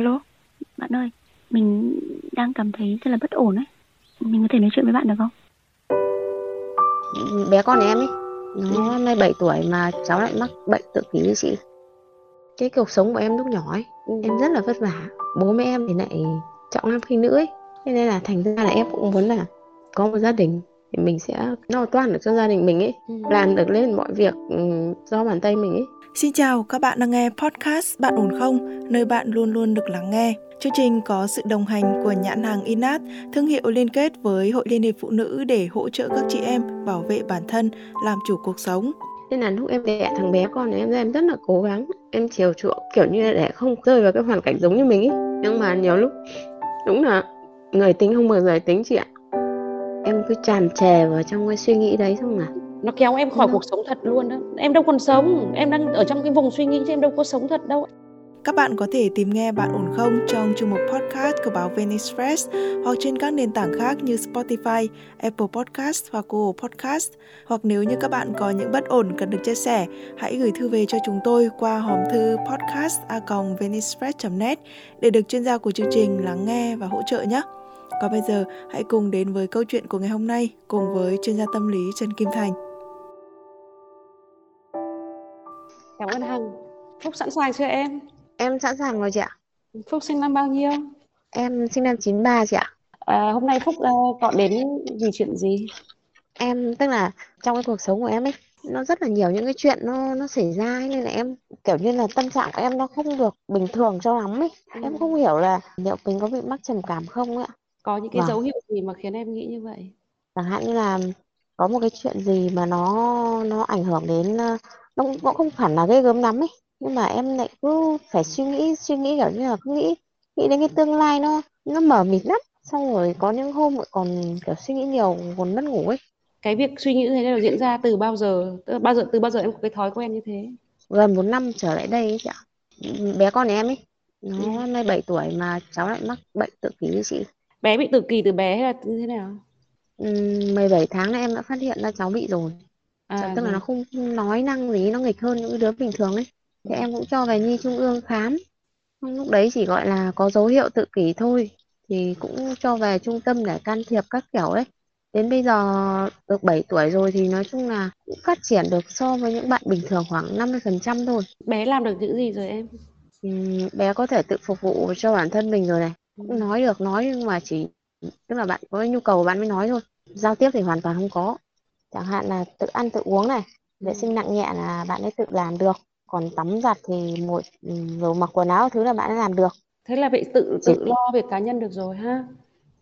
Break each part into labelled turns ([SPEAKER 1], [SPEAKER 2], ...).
[SPEAKER 1] Alo, bạn ơi, mình đang cảm thấy rất là bất ổn ấy. Mình có thể nói chuyện với bạn được không?
[SPEAKER 2] bé con em ấy nó nay 7 tuổi mà cháu lại mắc bệnh tự kỷ như chị. Cái cuộc sống của em lúc nhỏ ấy em rất là vất vả. Bố mẹ em thì lại trọng nam khinh nữ ấy. Thế nên là thành ra là em cũng muốn là có một gia đình thì mình sẽ lo toan được cho gia đình mình ấy làm được lên mọi việc ừ, do bàn tay mình ấy
[SPEAKER 3] Xin chào, các bạn đang nghe podcast Bạn ổn không? Nơi bạn luôn luôn được lắng nghe. Chương trình có sự đồng hành của nhãn hàng Inat, thương hiệu liên kết với Hội Liên hiệp Phụ nữ để hỗ trợ các chị em bảo vệ bản thân, làm chủ cuộc sống.
[SPEAKER 2] nên là lúc em đẻ thằng bé con em em rất là cố gắng em chiều chuộng kiểu như là để không rơi vào cái hoàn cảnh giống như mình ấy nhưng mà nhiều lúc đúng là người tính không bằng người tính chị ạ em cứ tràn trề vào trong cái suy nghĩ đấy xong là
[SPEAKER 4] nó kéo em khỏi
[SPEAKER 2] Nó-
[SPEAKER 4] cuộc sống thật luôn đó. Em đâu còn sống. Em đang ở trong cái vùng suy nghĩ chứ em đâu có sống thật đâu.
[SPEAKER 3] Các bạn có thể tìm nghe Bạn ổn không trong chương mục podcast của báo Venice Press hoặc trên các nền tảng khác như Spotify, Apple Podcast hoặc Google Podcast. Hoặc nếu như các bạn có những bất ổn cần được chia sẻ, hãy gửi thư về cho chúng tôi qua hòm thư podcast@venicepress.net để được chuyên gia của chương trình lắng nghe và hỗ trợ nhé. Còn bây giờ, hãy cùng đến với câu chuyện của ngày hôm nay cùng với chuyên gia tâm lý Trần Kim Thành.
[SPEAKER 4] cảm ơn hằng. Phúc sẵn sàng chưa em?
[SPEAKER 2] Em sẵn sàng rồi chị ạ.
[SPEAKER 4] Phúc sinh năm bao nhiêu?
[SPEAKER 2] Em sinh năm 93 chị ạ.
[SPEAKER 4] À, hôm nay phúc uh, gọi đến vì chuyện gì?
[SPEAKER 2] Em tức là trong cái cuộc sống của em ấy nó rất là nhiều những cái chuyện nó nó xảy ra ấy, nên là em kiểu như là tâm trạng của em nó không được bình thường cho lắm ấy. Em không hiểu là liệu mình có bị mắc trầm cảm không ấy ạ
[SPEAKER 4] có những cái
[SPEAKER 2] Vâng.
[SPEAKER 4] dấu hiệu gì mà khiến em nghĩ như vậy?
[SPEAKER 2] Chẳng hạn như là có một cái chuyện gì mà nó nó ảnh hưởng đến ờ, nó cũng cũng không hẳn là ghê gớm lắm ấy nhưng mà em lại cứ phải suy nghĩ suy nghĩ kiểu như là cứ nghĩ nghĩ đến cái tương lai nó nó mờ mịt lắm. Xong rồi có những hôm lại còn kiểu suy nghĩ nhiều còn mất ngủ ấy.
[SPEAKER 4] Cái việc suy nghĩ như thế này diễn ra từ bao giờ từ bao giờ từ bao giờ em có cái thói quen như thế?
[SPEAKER 2] Gần một năm trở lại đây ấy chị ạ. Bé con em ấy nó nay 7 tuổi mà cháu lại mắc bệnh tự kỷ như chị
[SPEAKER 4] bé bị tự kỷ từ bé hay là như thế nào?
[SPEAKER 2] Ừm, 17 tháng là em đã phát hiện ra cháu bị rồi.
[SPEAKER 4] À,
[SPEAKER 2] tức là
[SPEAKER 4] rồi.
[SPEAKER 2] nó không không nói năng gì nó nghịch hơn những đứa bình thường ấy. Thì em cũng cho về nhi trung ương khám. Lúc đấy chỉ gọi là có dấu hiệu tự kỷ thôi. Thì cũng cho về trung tâm để can thiệp các kiểu ấy. Đến bây giờ được 7 tuổi rồi thì nói chung là cũng phát triển được so với những bạn bình thường khoảng 50% thôi.
[SPEAKER 4] Bé làm được những gì rồi em?
[SPEAKER 2] Ừm, bé có thể tự phục vụ cho bản thân mình rồi này nói được nói nhưng mà chỉ tức là bạn có nhu cầu bạn mới nói thôi. Giao tiếp thì hoàn toàn không có. Chẳng hạn là tự ăn tự uống này vệ sinh nặng nhẹ là bạn ấy tự làm được. Còn tắm giặt thì một ừm, rồi mặc quần áo thứ là bạn ấy làm được.
[SPEAKER 4] Thế là bị tự tự lo việc cá nhân được rồi ha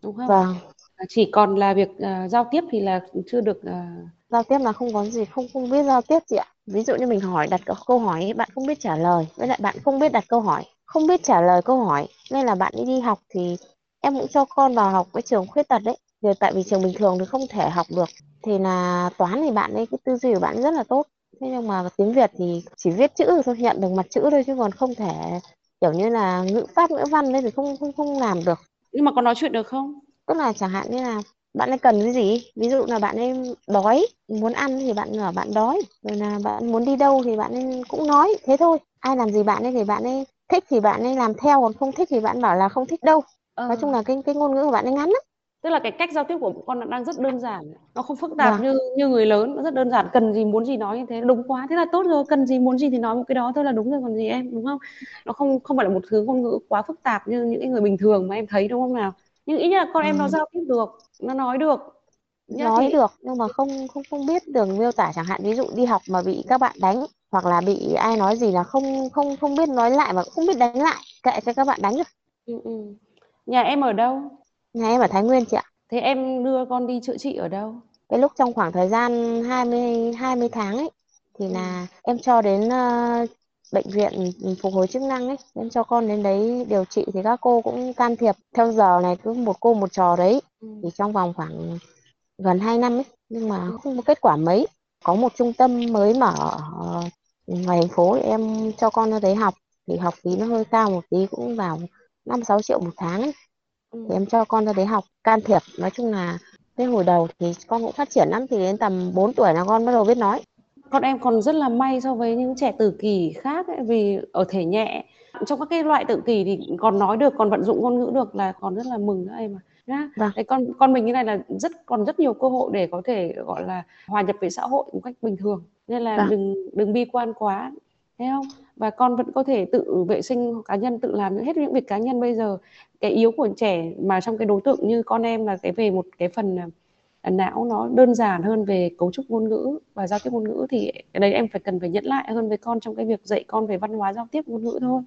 [SPEAKER 4] đúng không?
[SPEAKER 2] Vâng.
[SPEAKER 4] À, chỉ còn là việc à, giao tiếp thì là chưa được à,
[SPEAKER 2] giao tiếp là không có gì không không biết giao tiếp chị ạ. Ví dụ như mình hỏi đặt câu- hỏi bạn không biết trả lời với lại bạn không biết đặt câu hỏi không biết trả lời câu hỏi nên là bạn ấy đi học thì em cũng cho con vào học cái trường khuyết tật đấy. Rồi tại vì trường bình thường thì không thể học được. Thì là toán thì bạn ấy cái tư duy của bạn rất là tốt. Thế nhưng mà tiếng Việt thì chỉ viết chữ thôi nhận được mặt chữ thôi chứ còn không thể kiểu như là ngữ pháp ngữ văn đấy thì không không không làm được.
[SPEAKER 4] Nhưng mà có nói chuyện được không?
[SPEAKER 2] Tức là chẳng hạn như là bạn ấy cần cái gì? Ví dụ là bạn ấy đói muốn ăn thì bạn bảo bạn đói. Rồi là bạn muốn đi đâu thì bạn ấy cũng nói. Thế thôi. Ai làm gì bạn ấy thì bạn ấy thích thì bạn ấy làm theo còn không thích thì bạn bảo là không thích đâu.
[SPEAKER 4] Ờ,
[SPEAKER 2] nói chung là cái cái ngôn ngữ của bạn ấy ngắn lắm.
[SPEAKER 4] Tức là cái cách giao tiếp của con đang rất đơn giản nó không phức tạp
[SPEAKER 2] Vâng.
[SPEAKER 4] như như người lớn nó rất đơn giản. Cần gì muốn gì nói như thế đúng quá. Thế là tốt rồi cần gì muốn gì thì nói một cái đó thôi là đúng rồi còn gì em đúng không? Nó không không phải là một thứ ngôn ngữ quá phức tạp như những cái người bình thường mà em thấy đúng không nào? Nhưng nhất là con em nó
[SPEAKER 2] Ừ.
[SPEAKER 4] giao tiếp được nó nói được
[SPEAKER 2] Nói
[SPEAKER 4] thì-
[SPEAKER 2] được nhưng mà không không không biết đường miêu tả chẳng hạn. Ví dụ đi học mà bị các bạn đánh hoặc là bị ai nói gì là không không không biết nói lại và cũng không biết đánh lại kệ cho các bạn đánh được
[SPEAKER 4] ừ, ừ. nhà em ở đâu?
[SPEAKER 2] Nhà em ở Thái Nguyên chị ạ.
[SPEAKER 4] Thế em đưa con đi chữa trị ở đâu?
[SPEAKER 2] Cái lúc trong khoảng thời gian 20 20 tháng ấy thì
[SPEAKER 4] Ừ.
[SPEAKER 2] là em cho đến ờ, bệnh viện phục hồi chức năng ấy em cho con đến đấy điều trị thì các cô cũng can thiệp. Theo giờ này cứ một cô một trò đấy.
[SPEAKER 4] Ừ.
[SPEAKER 2] thì trong vòng khoảng gần 2 năm ấy nhưng mà không có kết quả mấy. Có một trung tâm mới mở ngoài thành phố em cho con ra đấy học thì học phí nó hơi cao một tí cũng vào 5 6 triệu một tháng ấy.
[SPEAKER 4] Ừ.
[SPEAKER 2] thì em cho con ra đấy học can thiệp. Nói chung là cái hồi đầu thì con cũng phát triển lắm thì đến tầm 4 tuổi là con bắt đầu biết nói.
[SPEAKER 4] Con em còn rất là may so với những trẻ tự kỷ khác ấy, vì ở thể nhẹ. Trong các cái loại tự kỷ thì còn nói được còn vận dụng ngôn ngữ được là còn rất là mừng nữa em mà nhá.
[SPEAKER 2] Vâng.
[SPEAKER 4] Đấy, con con mình như này là rất còn rất nhiều cơ hội để có thể gọi là hòa nhập với xã hội một cách bình thường. Nên là
[SPEAKER 2] Vâng.
[SPEAKER 4] đừng đừng bi quan quá thấy không? Và con vẫn có thể tự vệ sinh cá nhân tự làm hết những việc cá nhân bây giờ. Cái yếu của trẻ mà trong cái đối tượng như con em là cái về một cái phần à, não nó đơn giản hơn về cấu trúc ngôn ngữ và giao tiếp ngôn ngữ thì cái đấy em phải cần phải nhẫn lại hơn với con trong cái việc dạy con về văn hóa giao tiếp ngôn ngữ thôi.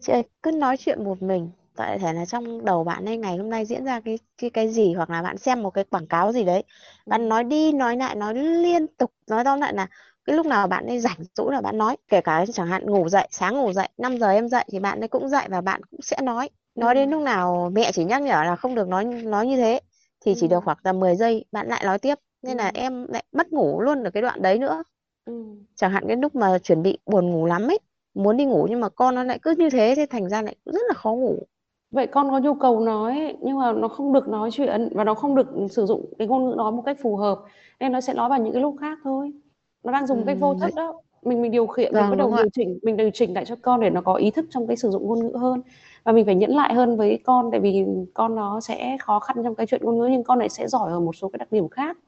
[SPEAKER 2] Chị ơi cứ nói chuyện một mình tại thể là trong đầu bạn ấy ngày hôm nay diễn ra cái cái cái gì? Hoặc là bạn xem một cái quảng cáo gì đấy bạn nói đi nói lại nói liên tục nói tóm lại là cái lúc nào bạn ấy rảnh rỗi là bạn nói. Kể cả chẳng hạn ngủ dậy sáng ngủ dậy 5 giờ em dậy thì bạn ấy cũng dậy và bạn cũng sẽ nói. Nói đến lúc nào mẹ chỉ nhắc nhở là không được nói nói như thế thì chỉ
[SPEAKER 4] Ừ.
[SPEAKER 2] được khoảng tầm 10 giây bạn lại nói tiếp. Nên là
[SPEAKER 4] Ừ.
[SPEAKER 2] em lại mất ngủ luôn ở cái đoạn đấy nữa.
[SPEAKER 4] Ừ.
[SPEAKER 2] chẳng hạn cái lúc mà chuẩn bị buồn ngủ lắm ấy muốn đi ngủ nhưng mà con nó lại cứ như thế thế thành ra lại rất là khó ngủ
[SPEAKER 4] Vậy con có nhu cầu nói nhưng mà nó không được nói chuyện và nó không được sử dụng cái ngôn ngữ nói một cách phù hợp nên nó sẽ nói vào những cái lúc khác thôi. Nó đang dùng một cách vô
[SPEAKER 2] Ừm,
[SPEAKER 4] thức đó. Mình mình điều khiển mình
[SPEAKER 2] vâng
[SPEAKER 4] bắt đầu
[SPEAKER 2] đúng
[SPEAKER 4] điều chỉnh mình điều chỉnh lại cho con để nó có ý thức trong cái sử dụng ngôn ngữ hơn và mình phải nhẫn lại hơn với con tại vì con nó sẽ khó khăn trong cái chuyện ngôn ngữ nhưng con lại sẽ giỏi ở một số cái đặc điểm khác.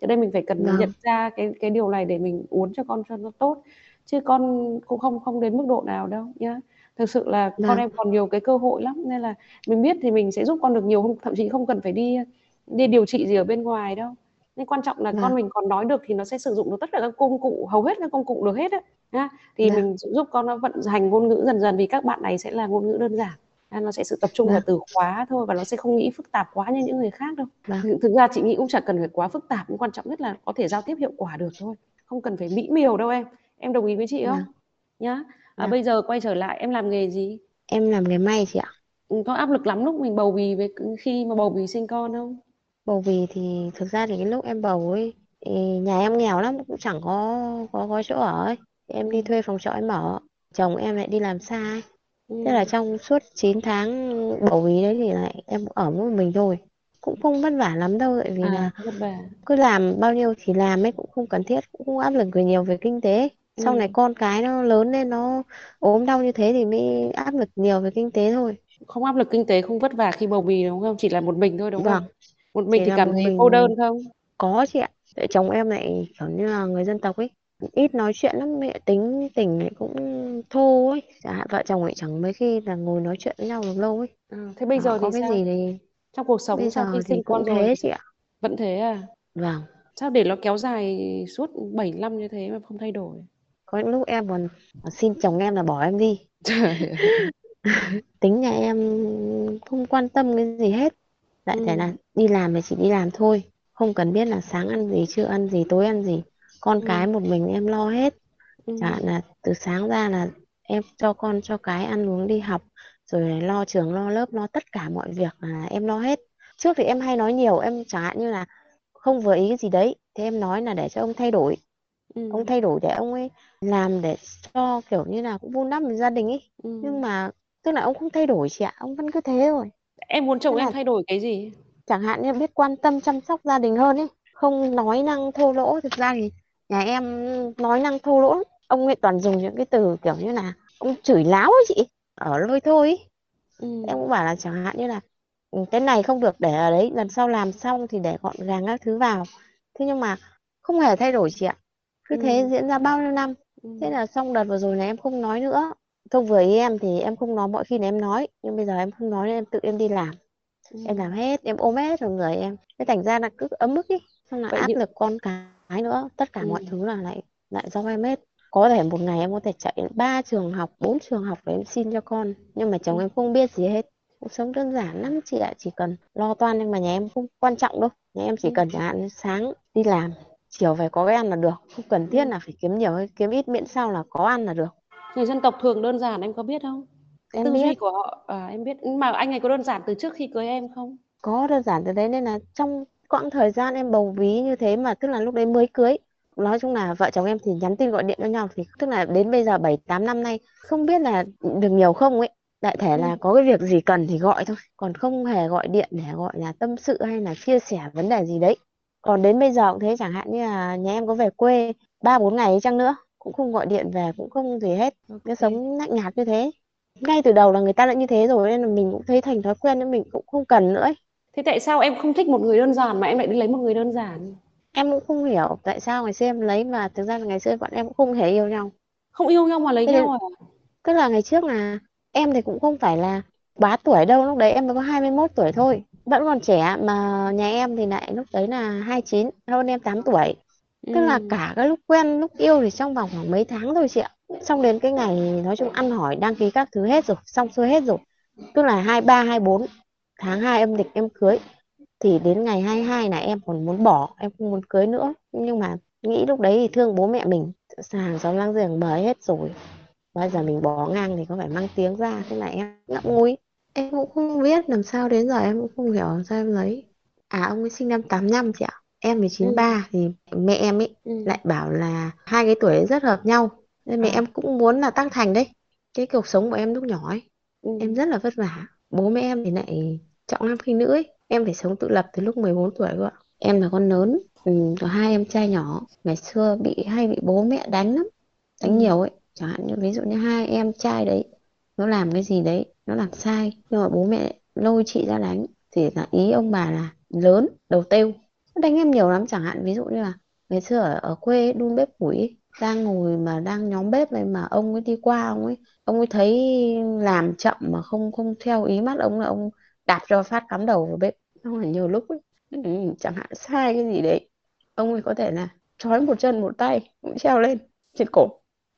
[SPEAKER 4] Cho nên mình phải cần
[SPEAKER 2] vâng
[SPEAKER 4] nhận ra cái cái điều này để mình uốn cho con cho nó tốt chứ con cũng không không đến mức độ nào đâu nhá. Thực sự là con
[SPEAKER 2] vâng
[SPEAKER 4] em còn nhiều cái cơ hội lắm nên là mình biết thì mình sẽ giúp con được nhiều không thậm chí không cần phải đi đi điều trị gì ở bên ngoài đâu. Nhưng quan trọng là con
[SPEAKER 2] vâng
[SPEAKER 4] mình còn nói được thì nó sẽ sử dụng được tất cả các công cụ hầu hết các công cụ được hết á. Thì
[SPEAKER 2] vâng
[SPEAKER 4] mình giúp con nó vận hành ngôn ngữ dần dần vì các bạn này sẽ là ngôn ngữ đơn giản. À, nó sẽ sự tập trung vào
[SPEAKER 2] vâng
[SPEAKER 4] từ khóa thôi và nó sẽ không nghĩ phức tạp quá như những người khác đâu.
[SPEAKER 2] vâng
[SPEAKER 4] Thực, thực ra chị nghĩ cũng chẳng cần phải quá phức tạp, nhưng quan trọng nhất là có thể giao tiếp hiệu quả được thôi. Không cần phải mỹ miều đâu em. Em đồng ý với chị không?
[SPEAKER 2] vâng
[SPEAKER 4] Nhá. À,
[SPEAKER 2] vâng
[SPEAKER 4] bây giờ quay trở lại em làm nghề gì?
[SPEAKER 2] em làm nghề may chị ạ
[SPEAKER 4] Ừ, Có áp lực lắm lúc mình bầu bì với khi mà bầu bì sinh con không?
[SPEAKER 2] bầu bì thì thực ra thì cái lúc em bầu ấy thì nhà em nghèo lắm cũng chẳng có có có chỗ ở ấy Thì em đi
[SPEAKER 4] Ừ.
[SPEAKER 2] thuê phòng trọ em ở chồng em lại đi làm xa ấy
[SPEAKER 4] Ừ.
[SPEAKER 2] thế là trong suốt 9 tháng bầu bì đấy thì lại em ở một mình thôi cũng không vất vả lắm đâu tại vì
[SPEAKER 4] À,
[SPEAKER 2] là
[SPEAKER 4] không vất vả.
[SPEAKER 2] cứ làm bao nhiêu thì làm ấy cũng không cần thiết cũng không áp lực về nhiều về kinh tế sau
[SPEAKER 4] Ừ.
[SPEAKER 2] này con cái nó lớn lên nó ốm đau như thế thì mới áp lực nhiều về kinh tế thôi
[SPEAKER 4] Không áp lực kinh tế, không vất vả khi bầu bì đúng không? Chỉ là một mình thôi đúng không?
[SPEAKER 2] vâng
[SPEAKER 4] Một mình
[SPEAKER 2] chỉ
[SPEAKER 4] thì
[SPEAKER 2] là
[SPEAKER 4] cảm thấy cô đơn không?
[SPEAKER 2] có chị ạ tại chồng em lại kiểu như là người dân tộc ấy ít nói chuyện lắm mẹ tính tình lại cũng thô ấy chẳng hạn vợ chồng lại chẳng mấy khi là ngồi nói chuyện với nhau được lâu ấy
[SPEAKER 4] À, thế bây
[SPEAKER 2] họ
[SPEAKER 4] giờ
[SPEAKER 2] có
[SPEAKER 4] thì
[SPEAKER 2] cái
[SPEAKER 4] sao?
[SPEAKER 2] gì thì
[SPEAKER 4] Trong cuộc sống
[SPEAKER 2] bây
[SPEAKER 4] sau khi
[SPEAKER 2] giờ thì
[SPEAKER 4] sinh
[SPEAKER 2] cũng
[SPEAKER 4] con rồi
[SPEAKER 2] thế chị ạ
[SPEAKER 4] vẫn thế à?
[SPEAKER 2] vâng
[SPEAKER 4] Sao để nó kéo dài suốt 7 năm như thế mà không thay đổi?
[SPEAKER 2] Có những lúc em còn xin chồng em là bỏ em đi
[SPEAKER 4] Trời ơi.
[SPEAKER 2] tính nhà em không quan tâm cái gì hết lại
[SPEAKER 4] Ừ.
[SPEAKER 2] là đi làm thì chỉ đi làm thôi không cần biết là sáng ăn gì trưa ăn gì tối ăn gì con
[SPEAKER 4] Ừ.
[SPEAKER 2] cái một mình em lo hết
[SPEAKER 4] Ừ.
[SPEAKER 2] chẳng hạn là từ sáng ra là em cho con cho cái ăn uống đi học rồi lo trường lo lớp lo tất cả mọi việc là em lo hết trước thì em hay nói nhiều em chẳng hạn như là không vừa ý cái gì đấy thì em nói là để cho ông thay đổi
[SPEAKER 4] Ừ.
[SPEAKER 2] ông thay đổi để ông ấy làm để cho kiểu như là cũng vun đắp một gia đình ấy
[SPEAKER 4] Ừ.
[SPEAKER 2] nhưng mà tức là ông không thay đổi chị ạ ông vẫn cứ thế thôi
[SPEAKER 4] Em muốn chồng
[SPEAKER 2] thế
[SPEAKER 4] em
[SPEAKER 2] là
[SPEAKER 4] thay đổi cái gì?
[SPEAKER 2] chẳng hạn như biết quan tâm chăm sóc gia đình hơn ấy không nói năng thô lỗ thực ra thì nhà em nói năng thô lỗ ông ấy toàn dùng những cái từ kiểu như là ông chửi láo ấy chị ở lôi thôi ấy.
[SPEAKER 4] Ừ.
[SPEAKER 2] em cũng bảo là chẳng hạn như là "Ừ, cái này không được để ở đấy lần sau làm xong thì để gọn gàng các thứ vào thế nhưng mà không hề thay đổi chị ạ cứ thế
[SPEAKER 4] Ừ.
[SPEAKER 2] diễn ra bao nhiêu năm.
[SPEAKER 4] Ừ.
[SPEAKER 2] thế là xong đợt vừa rồi này em không nói nữa. Không vừa ý em thì em không nói mọi khi là em nói nhưng bây giờ em không nói nên em tự em đi làm.
[SPEAKER 4] Ừ.
[SPEAKER 2] em làm hết em ôm hết vào người em. Thế thành ra là cứ ấm ức ý xong là
[SPEAKER 4] Vậy
[SPEAKER 2] áp
[SPEAKER 4] những
[SPEAKER 2] lực con cái nữa. Tất cả mọi thứ là lại lại do em hết. Có thể một ngày em có thể chạy đến ba trường học bốn trường học để em xin cho con. Nhưng mà chồng em không biết gì hết. Cuộc sống đơn giản lắm chị ạ. Chỉ cần lo toan nhưng mà nhà em không quan trọng đâu. Nhà em chỉ
[SPEAKER 4] Ừ.
[SPEAKER 2] cần chẳng hạn sáng đi làm chiều về có cái ăn là được không cần thiết
[SPEAKER 4] Ừ.
[SPEAKER 2] là phải kiếm nhiều hay kiếm ít miễn sao là có ăn là được
[SPEAKER 4] Người dân tộc thường đơn giản em có biết không?
[SPEAKER 2] Em
[SPEAKER 4] tư duy
[SPEAKER 2] biết
[SPEAKER 4] của họ à, em biết mà anh ấy có đơn giản từ trước khi cưới em không?
[SPEAKER 2] có đơn giản từ đấy nên là trong quãng thời gian em bầu bí như thế mà tức là lúc đấy mới cưới nói chung là vợ chồng em thì nhắn tin gọi điện cho nhau thì tức là đến bây giờ 7 8 năm nay không biết là được nhiều không ấy đại thể
[SPEAKER 4] Ừ.
[SPEAKER 2] là có cái việc gì cần thì gọi thôi còn không hề gọi điện để gọi là tâm sự hay là chia sẻ vấn đề gì đấy còn đến bây giờ cũng thế chẳng hạn như là nhà em có về quê ba bốn ngày chăng nữa cũng không gọi điện về cũng không gì hết. Cứ sống lạnh nhạt như thế. Ngay từ đầu là người ta đã như thế rồi nên là mình cũng thấy thành thói quen nên mình cũng không cần nữa ấy.
[SPEAKER 4] thế tại sao em không thích một người đơn giản mà em lại đi lấy một người đơn giản?
[SPEAKER 2] Em cũng không hiểu tại sao ngày xưa em lấy mà thực ra là ngày xưa bọn em cũng không hề yêu nhau.
[SPEAKER 4] Không yêu nhau mà lấy
[SPEAKER 2] Thế
[SPEAKER 4] nhau à?
[SPEAKER 2] tức là ngày trước là em thì cũng không phải là bá tuổi đâu lúc đấy em mới có 21 tuổi thôi vẫn còn trẻ mà nhà em thì lại lúc đấy là 29 hơn em 8 tuổi. Tức là
[SPEAKER 4] Ừ.
[SPEAKER 2] cả cái lúc quen lúc yêu thì trong vòng khoảng mấy tháng thôi chị ạ. Xong đến cái ngày nói chung ăn hỏi đăng ký các thứ hết rồi xong xuôi hết rồi. Tức là 23 24 tháng 2 âm lịch em cưới. Thì đến ngày 22 là em còn muốn bỏ em không muốn cưới nữa. Nhưng mà nghĩ lúc đấy thì thương bố mẹ mình hàng xóm láng giềng mời hết rồi. Bây giờ mình bỏ ngang thì có phải mang tiếng ra thế là em ngậm ngùi em cũng không biết làm sao đến giờ em cũng không hiểu làm sao em lấy. À ông ấy sinh năm 85 chị ạ. Em thì 93 thì mẹ em ấy
[SPEAKER 4] Ừ.
[SPEAKER 2] lại bảo là hai cái tuổi rất hợp nhau. Nên mẹ
[SPEAKER 4] À.
[SPEAKER 2] em cũng muốn là tăng thành đấy. Cái cuộc sống của em lúc nhỏ ấy
[SPEAKER 4] Ừ.
[SPEAKER 2] em rất là vất vả. Bố mẹ em thì lại trọng nam khinh nữ ấy. Em phải sống tự lập từ lúc 14 tuổi cơ ạ. Em là con lớn ừ, có hai em trai nhỏ. Ngày xưa bị hay bị bố mẹ đánh lắm đánh
[SPEAKER 4] Ừ.
[SPEAKER 2] nhiều ấy. Chẳng hạn như ví dụ như hai em trai đấy nó làm cái gì đấy nó làm sai. Nhưng mà bố mẹ lôi chị ra đánh. Thì là ý ông bà là lớn đầu têu. Đánh em nhiều lắm chẳng hạn ví dụ như là ngày xưa ở, ở quê đun bếp củi đang ngồi mà đang nhóm bếp này mà ông ấy đi qua ông ấy ông ấy thấy làm chậm mà không không theo ý mắt ông là ông đạp cho phát cắm đầu vào bếp. Không phải nhiều lúc ấy ừ, chẳng hạn sai cái gì đấy ông ấy có thể là trói một chân một tay cũng treo lên trên cổ.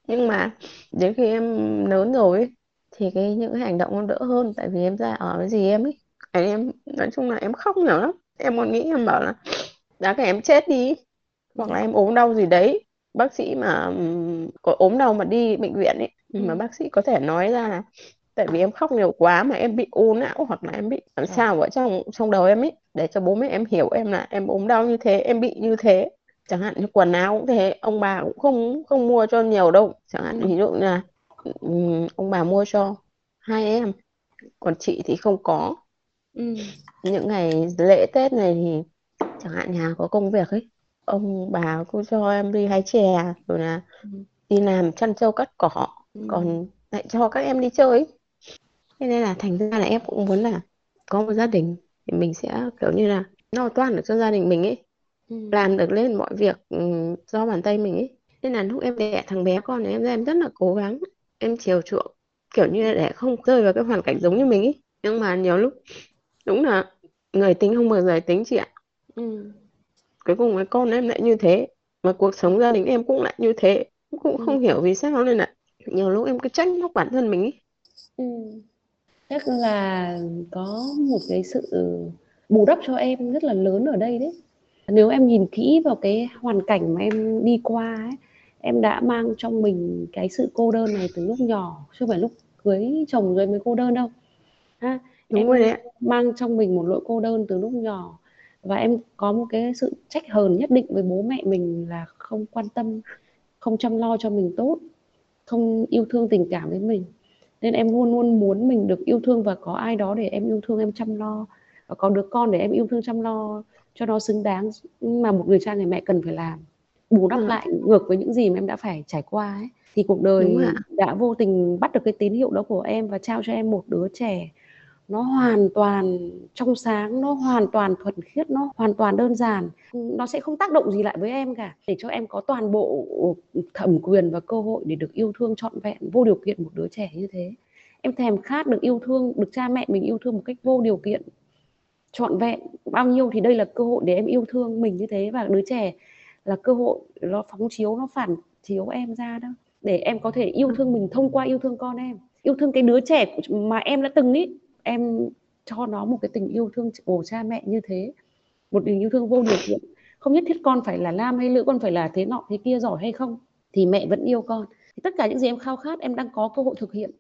[SPEAKER 2] Nhưng mà đến khi em lớn rồi ấy, thì cái những cái hành động nó đỡ hơn tại vì em ra ở với gì em ấy. Em nói chung là em khóc nhiều lắm. Em còn nghĩ em bảo là đã cái em chết đi hoặc là em ốm đau gì đấy. Bác sĩ mà có ốm đau mà đi bệnh viện ấy nhưng mà
[SPEAKER 4] Ừ.
[SPEAKER 2] bác sĩ có thể nói ra là tại vì em khóc nhiều quá mà em bị u não hoặc là em bị làm sao ở trong trong đầu em ấy để cho bố mẹ em hiểu em là em ốm đau như thế em bị như thế. Chẳng hạn như quần áo cũng thế ông bà cũng không không mua cho nhiều đâu. Chẳng hạn ví dụ là ông bà mua cho hai em còn chị thì không có
[SPEAKER 4] Ừ.
[SPEAKER 2] những ngày lễ Tết này thì chẳng hạn nhà có công việc ấy ông bà cũng cho em đi hái chè rồi là
[SPEAKER 4] Ừ.
[SPEAKER 2] đi làm chăn trâu cắt cỏ
[SPEAKER 4] Ừ.
[SPEAKER 2] còn lại cho các em đi chơi ấy. Thế nên là thành ra là em cũng muốn là có một gia đình thì mình sẽ kiểu như là lo toan được cho gia đình mình ấy
[SPEAKER 4] Ừ.
[SPEAKER 2] làm được lên mọi việc do bàn tay mình ấy nên là lúc em đẻ thằng bé con này em ra em rất là cố gắng em chiều chuộng kiểu như là để không rơi vào cái hoàn cảnh giống như mình ấy nhưng mà nhiều lúc đúng là người tính không bằng người tính chị ạ
[SPEAKER 4] Ừ.
[SPEAKER 2] cuối cùng cái con em lại như thế mà cuộc sống gia đình em cũng lại như thế cũng
[SPEAKER 4] Ừ.
[SPEAKER 2] không hiểu vì sao nên là nhiều lúc em cứ trách móc bản thân mình ấy
[SPEAKER 4] Ừ. Chắc là có một cái sự bù đắp cho em rất là lớn ở đây đấy. Nếu em nhìn kỹ vào cái hoàn cảnh mà em đi qua ấy, em đã mang trong mình cái sự cô đơn này từ lúc nhỏ, chứ không phải lúc cưới chồng rồi mới cô đơn đâu. Ha,
[SPEAKER 2] đúng
[SPEAKER 4] em
[SPEAKER 2] rồi đấy
[SPEAKER 4] mang trong mình một nỗi cô đơn từ lúc nhỏ. Và em có một cái sự trách hờn nhất định với bố mẹ mình là không quan tâm, không chăm lo cho mình tốt, không yêu thương tình cảm với mình. Nên em luôn luôn muốn mình được yêu thương và có ai đó để em yêu thương em chăm lo và có đứa con để em yêu thương chăm lo cho nó xứng đáng mà một người cha người mẹ cần phải làm bù đắp
[SPEAKER 2] Ừ.
[SPEAKER 4] lại ngược với những gì mà em đã phải trải qua ấy thì cuộc đời đã vô tình bắt được cái tín hiệu đó của em và trao cho em một đứa trẻ. Nó hoàn toàn trong sáng nó hoàn toàn thuần khiết nó hoàn toàn đơn giản. Nó sẽ không tác động gì lại với em cả. Để cho em có toàn bộ thẩm quyền và cơ hội để được yêu thương trọn vẹn vô điều kiện một đứa trẻ như thế. Em thèm khát được yêu thương được cha mẹ mình yêu thương một cách vô điều kiện trọn vẹn. Bao nhiêu thì đây là cơ hội để em yêu thương mình như thế và đứa trẻ là cơ hội nó phóng chiếu, nó phản chiếu em ra đó. Để em có thể yêu thương mình thông qua yêu thương con em. Yêu thương cái đứa trẻ mà em đã từng ý. Em cho nó một cái tình yêu thương của cha mẹ như thế. Một tình yêu thương vô điều kiện. Không nhất thiết con phải là nam hay nữ, con phải là thế nọ, thế kia, giỏi hay không, thì mẹ vẫn yêu con. Thì tất cả những gì em khao khát, em đang có cơ hội thực hiện.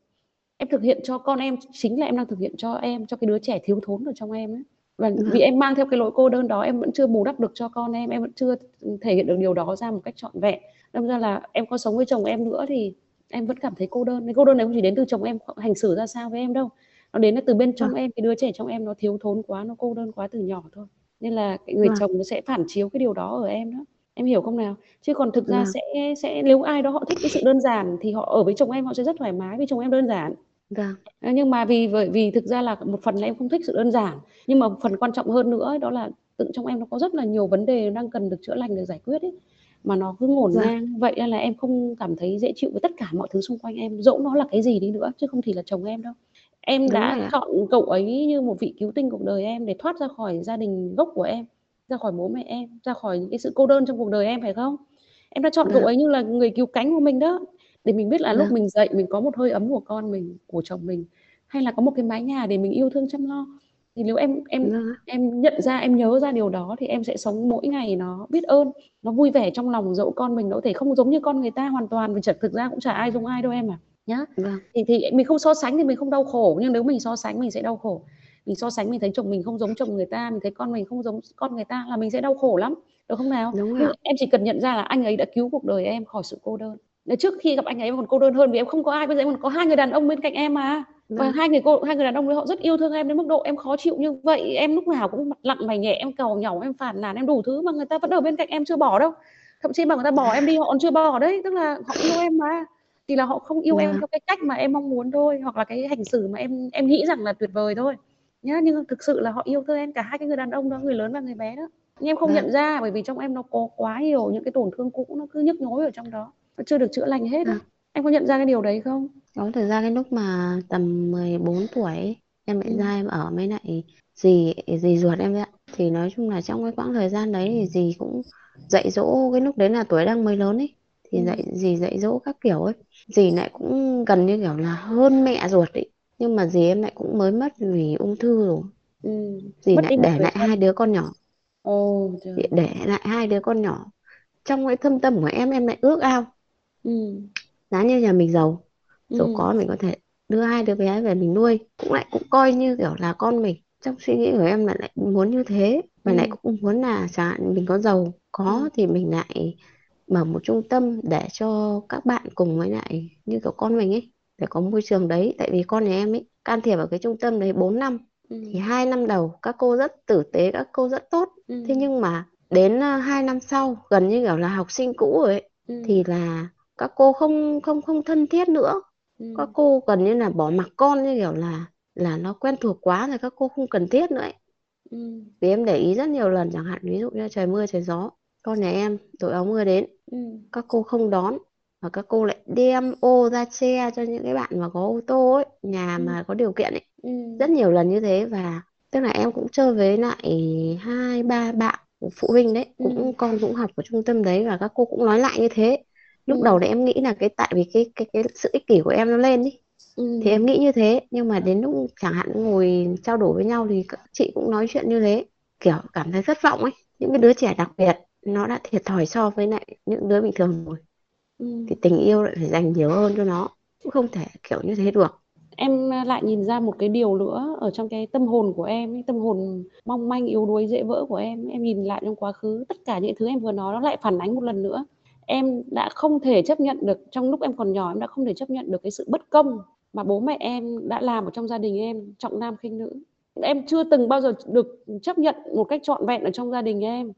[SPEAKER 4] Em thực hiện cho con em, chính là em đang thực hiện cho em, cho cái đứa trẻ thiếu thốn ở trong em ấy và
[SPEAKER 2] Vâng.
[SPEAKER 4] vì em mang theo cái lỗi cô đơn đó em vẫn chưa bù đắp được cho con em em vẫn chưa thể hiện được điều đó ra một cách trọn vẹn đâm ra là em có sống với chồng em nữa thì em vẫn cảm thấy cô đơn cái cô đơn này không chỉ đến từ chồng em hành xử ra sao với em đâu nó đến từ bên trong
[SPEAKER 2] Vâng.
[SPEAKER 4] em cái đứa trẻ trong em nó thiếu thốn quá nó cô đơn quá từ nhỏ thôi nên là cái người
[SPEAKER 2] Vâng.
[SPEAKER 4] chồng nó sẽ phản chiếu cái điều đó ở em đó em hiểu không nào chứ còn thực ra
[SPEAKER 2] Vâng.
[SPEAKER 4] sẽ sẽ nếu ai đó họ thích cái sự đơn giản thì họ ở với chồng em họ sẽ rất thoải mái vì chồng em đơn giản
[SPEAKER 2] Vâng.
[SPEAKER 4] Ờ, nhưng mà vì bởi vì thực ra là một phần là em không thích sự đơn giản. Nhưng mà phần quan trọng hơn nữa đó là tự trong em nó có rất là nhiều vấn đề đang cần được chữa lành được giải quyết ấy. Mà nó cứ ngổn
[SPEAKER 2] Vâng.
[SPEAKER 4] ngang vậy nên là em không cảm thấy dễ chịu với tất cả mọi thứ xung quanh em. Dẫu nó là cái gì đi nữa chứ không chỉ là chồng em đâu. Em
[SPEAKER 2] Đúng
[SPEAKER 4] đã chọn cậu ấy như một vị cứu tinh cuộc đời em để thoát ra khỏi gia đình gốc của em ra khỏi bố mẹ em ra khỏi những cái sự cô đơn trong cuộc đời em phải không? Em đã chọn cậu
[SPEAKER 2] Vâng.
[SPEAKER 4] ấy như là người cứu cánh của mình đó để mình biết là lúc
[SPEAKER 2] Vâng.
[SPEAKER 4] mình dậy mình có một hơi ấm của con mình của chồng mình hay là có một cái mái nhà để mình yêu thương chăm lo. Thì nếu em em
[SPEAKER 2] Vâng
[SPEAKER 4] em nhận ra em nhớ ra điều đó thì em sẽ sống mỗi ngày nó biết ơn nó vui vẻ trong lòng dẫu con mình nó có thể không giống như con người ta hoàn toàn vì thực ra cũng chả ai giống ai đâu em à nhá.
[SPEAKER 2] Vâng.
[SPEAKER 4] thì thì mình không so sánh thì mình không đau khổ nhưng nếu mình so sánh mình sẽ đau khổ. Mình so sánh mình thấy chồng mình không giống chồng người ta mình thấy con mình không giống con người ta là mình sẽ đau khổ lắm được không nào?
[SPEAKER 2] Đúng rồi
[SPEAKER 4] em chỉ cần nhận ra là anh ấy đã cứu cuộc đời em khỏi sự cô đơn trước khi gặp anh ấy em còn cô đơn hơn vì em không có ai. Bây giờ em còn có hai người đàn ông bên cạnh em mà. Và
[SPEAKER 2] Vâng.
[SPEAKER 4] hai người cô hai người đàn ông đấy họ rất yêu thương em đến mức độ em khó chịu như vậy. Em lúc nào cũng mặt lặng mày nhẹ em cầu nhàu em phàn nàn em đủ thứ mà người ta vẫn ở bên cạnh em chưa bỏ đâu. Thậm chí mà người ta bỏ em đi họ còn chưa bỏ đấy. Tức là họ yêu em mà. Thì là họ không yêu em
[SPEAKER 2] Vâng.
[SPEAKER 4] theo cái cách mà em mong muốn thôi hoặc là cái hành xử mà em em nghĩ rằng là tuyệt vời thôi. Nhá nhưng thực sự là họ yêu thương em cả hai cái người đàn ông đó người lớn và người bé đó. Nhưng em không
[SPEAKER 2] Vâng.
[SPEAKER 4] nhận ra bởi vì trong em nó có quá nhiều những cái tổn thương cũ nó cứ nhức nhối ở trong đó nó chưa được chữa lành hết.
[SPEAKER 2] Vâng.
[SPEAKER 4] em có nhận ra cái điều đấy không
[SPEAKER 2] Đó, thực ra cái lúc mà tầm 14 tuổi ấy, em lại
[SPEAKER 4] Ừ.
[SPEAKER 2] ra em ở với lại dì dì ruột em ạ. Thì nói chung là trong cái quãng thời gian đấy thì dì cũng dạy dỗ cái lúc đấy là tuổi đang mới lớn ấy thì
[SPEAKER 4] Ừ.
[SPEAKER 2] dạy dì dạy dỗ các kiểu ấy. Dì lại cũng gần như kiểu là hơn mẹ ruột ấy. Nhưng mà dì em lại cũng mới mất vì ung thư rồi.
[SPEAKER 4] ừ.
[SPEAKER 2] Dì
[SPEAKER 4] mất
[SPEAKER 2] lại để lại
[SPEAKER 4] thân
[SPEAKER 2] hai đứa con nhỏ,
[SPEAKER 4] ồ trời
[SPEAKER 2] dì để lại hai đứa con nhỏ. Trong cái thâm tâm của em em lại ước ao
[SPEAKER 4] ừ.
[SPEAKER 2] giá như nhà mình giàu giàu
[SPEAKER 4] Ừ.
[SPEAKER 2] có mình có thể đưa hai đứa bé về mình nuôi cũng lại cũng coi như kiểu là con mình trong suy nghĩ của em là lại muốn như thế và
[SPEAKER 4] Ừ.
[SPEAKER 2] lại cũng muốn là chẳng hạn mình có giàu có
[SPEAKER 4] Ừ.
[SPEAKER 2] thì mình lại mở một trung tâm để cho các bạn cùng với lại như kiểu con mình ấy để có môi trường đấy tại vì con nhà em ấy can thiệp vào cái trung tâm đấy 4 năm
[SPEAKER 4] Ừ.
[SPEAKER 2] thì hai năm đầu các cô rất tử tế các cô rất tốt
[SPEAKER 4] Ừ.
[SPEAKER 2] thế nhưng mà đến uh, hai năm sau gần như kiểu là học sinh cũ rồi ấy
[SPEAKER 4] Ừ.
[SPEAKER 2] thì là các cô không không không thân thiết nữa
[SPEAKER 4] Ừ.
[SPEAKER 2] các cô gần như là bỏ mặc con như kiểu là là nó quen thuộc quá rồi các cô không cần thiết nữa ấy.
[SPEAKER 4] Ừ.
[SPEAKER 2] Vì em để ý rất nhiều lần chẳng hạn ví dụ như trời mưa trời gió con nhà em đội áo mưa đến
[SPEAKER 4] Ừ.
[SPEAKER 2] các cô không đón và các cô lại đem ô ra che cho những cái bạn mà có ô tô ấy nhà
[SPEAKER 4] Ừ.
[SPEAKER 2] mà có điều kiện ấy
[SPEAKER 4] Ừ.
[SPEAKER 2] rất nhiều lần như thế và tức là em cũng chơi với lại hai ba bạn phụ huynh đấy
[SPEAKER 4] Ừ.
[SPEAKER 2] cũng con cũng học ở trung tâm đấy và các cô cũng nói lại như thế lúc đầu thì em nghĩ là cái tại vì cái cái cái sự ích kỷ của em nó lên ý.
[SPEAKER 4] Ừ.
[SPEAKER 2] thì em nghĩ như thế nhưng mà đến lúc chẳng hạn ngồi trao đổi với nhau thì các chị cũng nói chuyện như thế kiểu cảm thấy thất vọng ấy. Những cái đứa trẻ đặc biệt nó đã thiệt thòi so với lại những đứa bình thường rồi.
[SPEAKER 4] Ừ.
[SPEAKER 2] thì tình yêu lại phải dành nhiều hơn cho nó cũng không thể kiểu như thế được.
[SPEAKER 4] Em lại nhìn ra một cái điều nữa ở trong cái tâm hồn của em ấy, tâm hồn mong manh yếu đuối dễ vỡ của em em nhìn lại trong quá khứ tất cả những thứ em vừa nói nó lại phản ánh một lần nữa em đã không thể chấp nhận được trong lúc em còn nhỏ em đã không thể chấp nhận được cái sự bất công mà bố mẹ em đã làm ở trong gia đình em trọng nam khinh nữ. Em chưa từng bao giờ được chấp nhận một cách trọn vẹn ở trong gia đình em.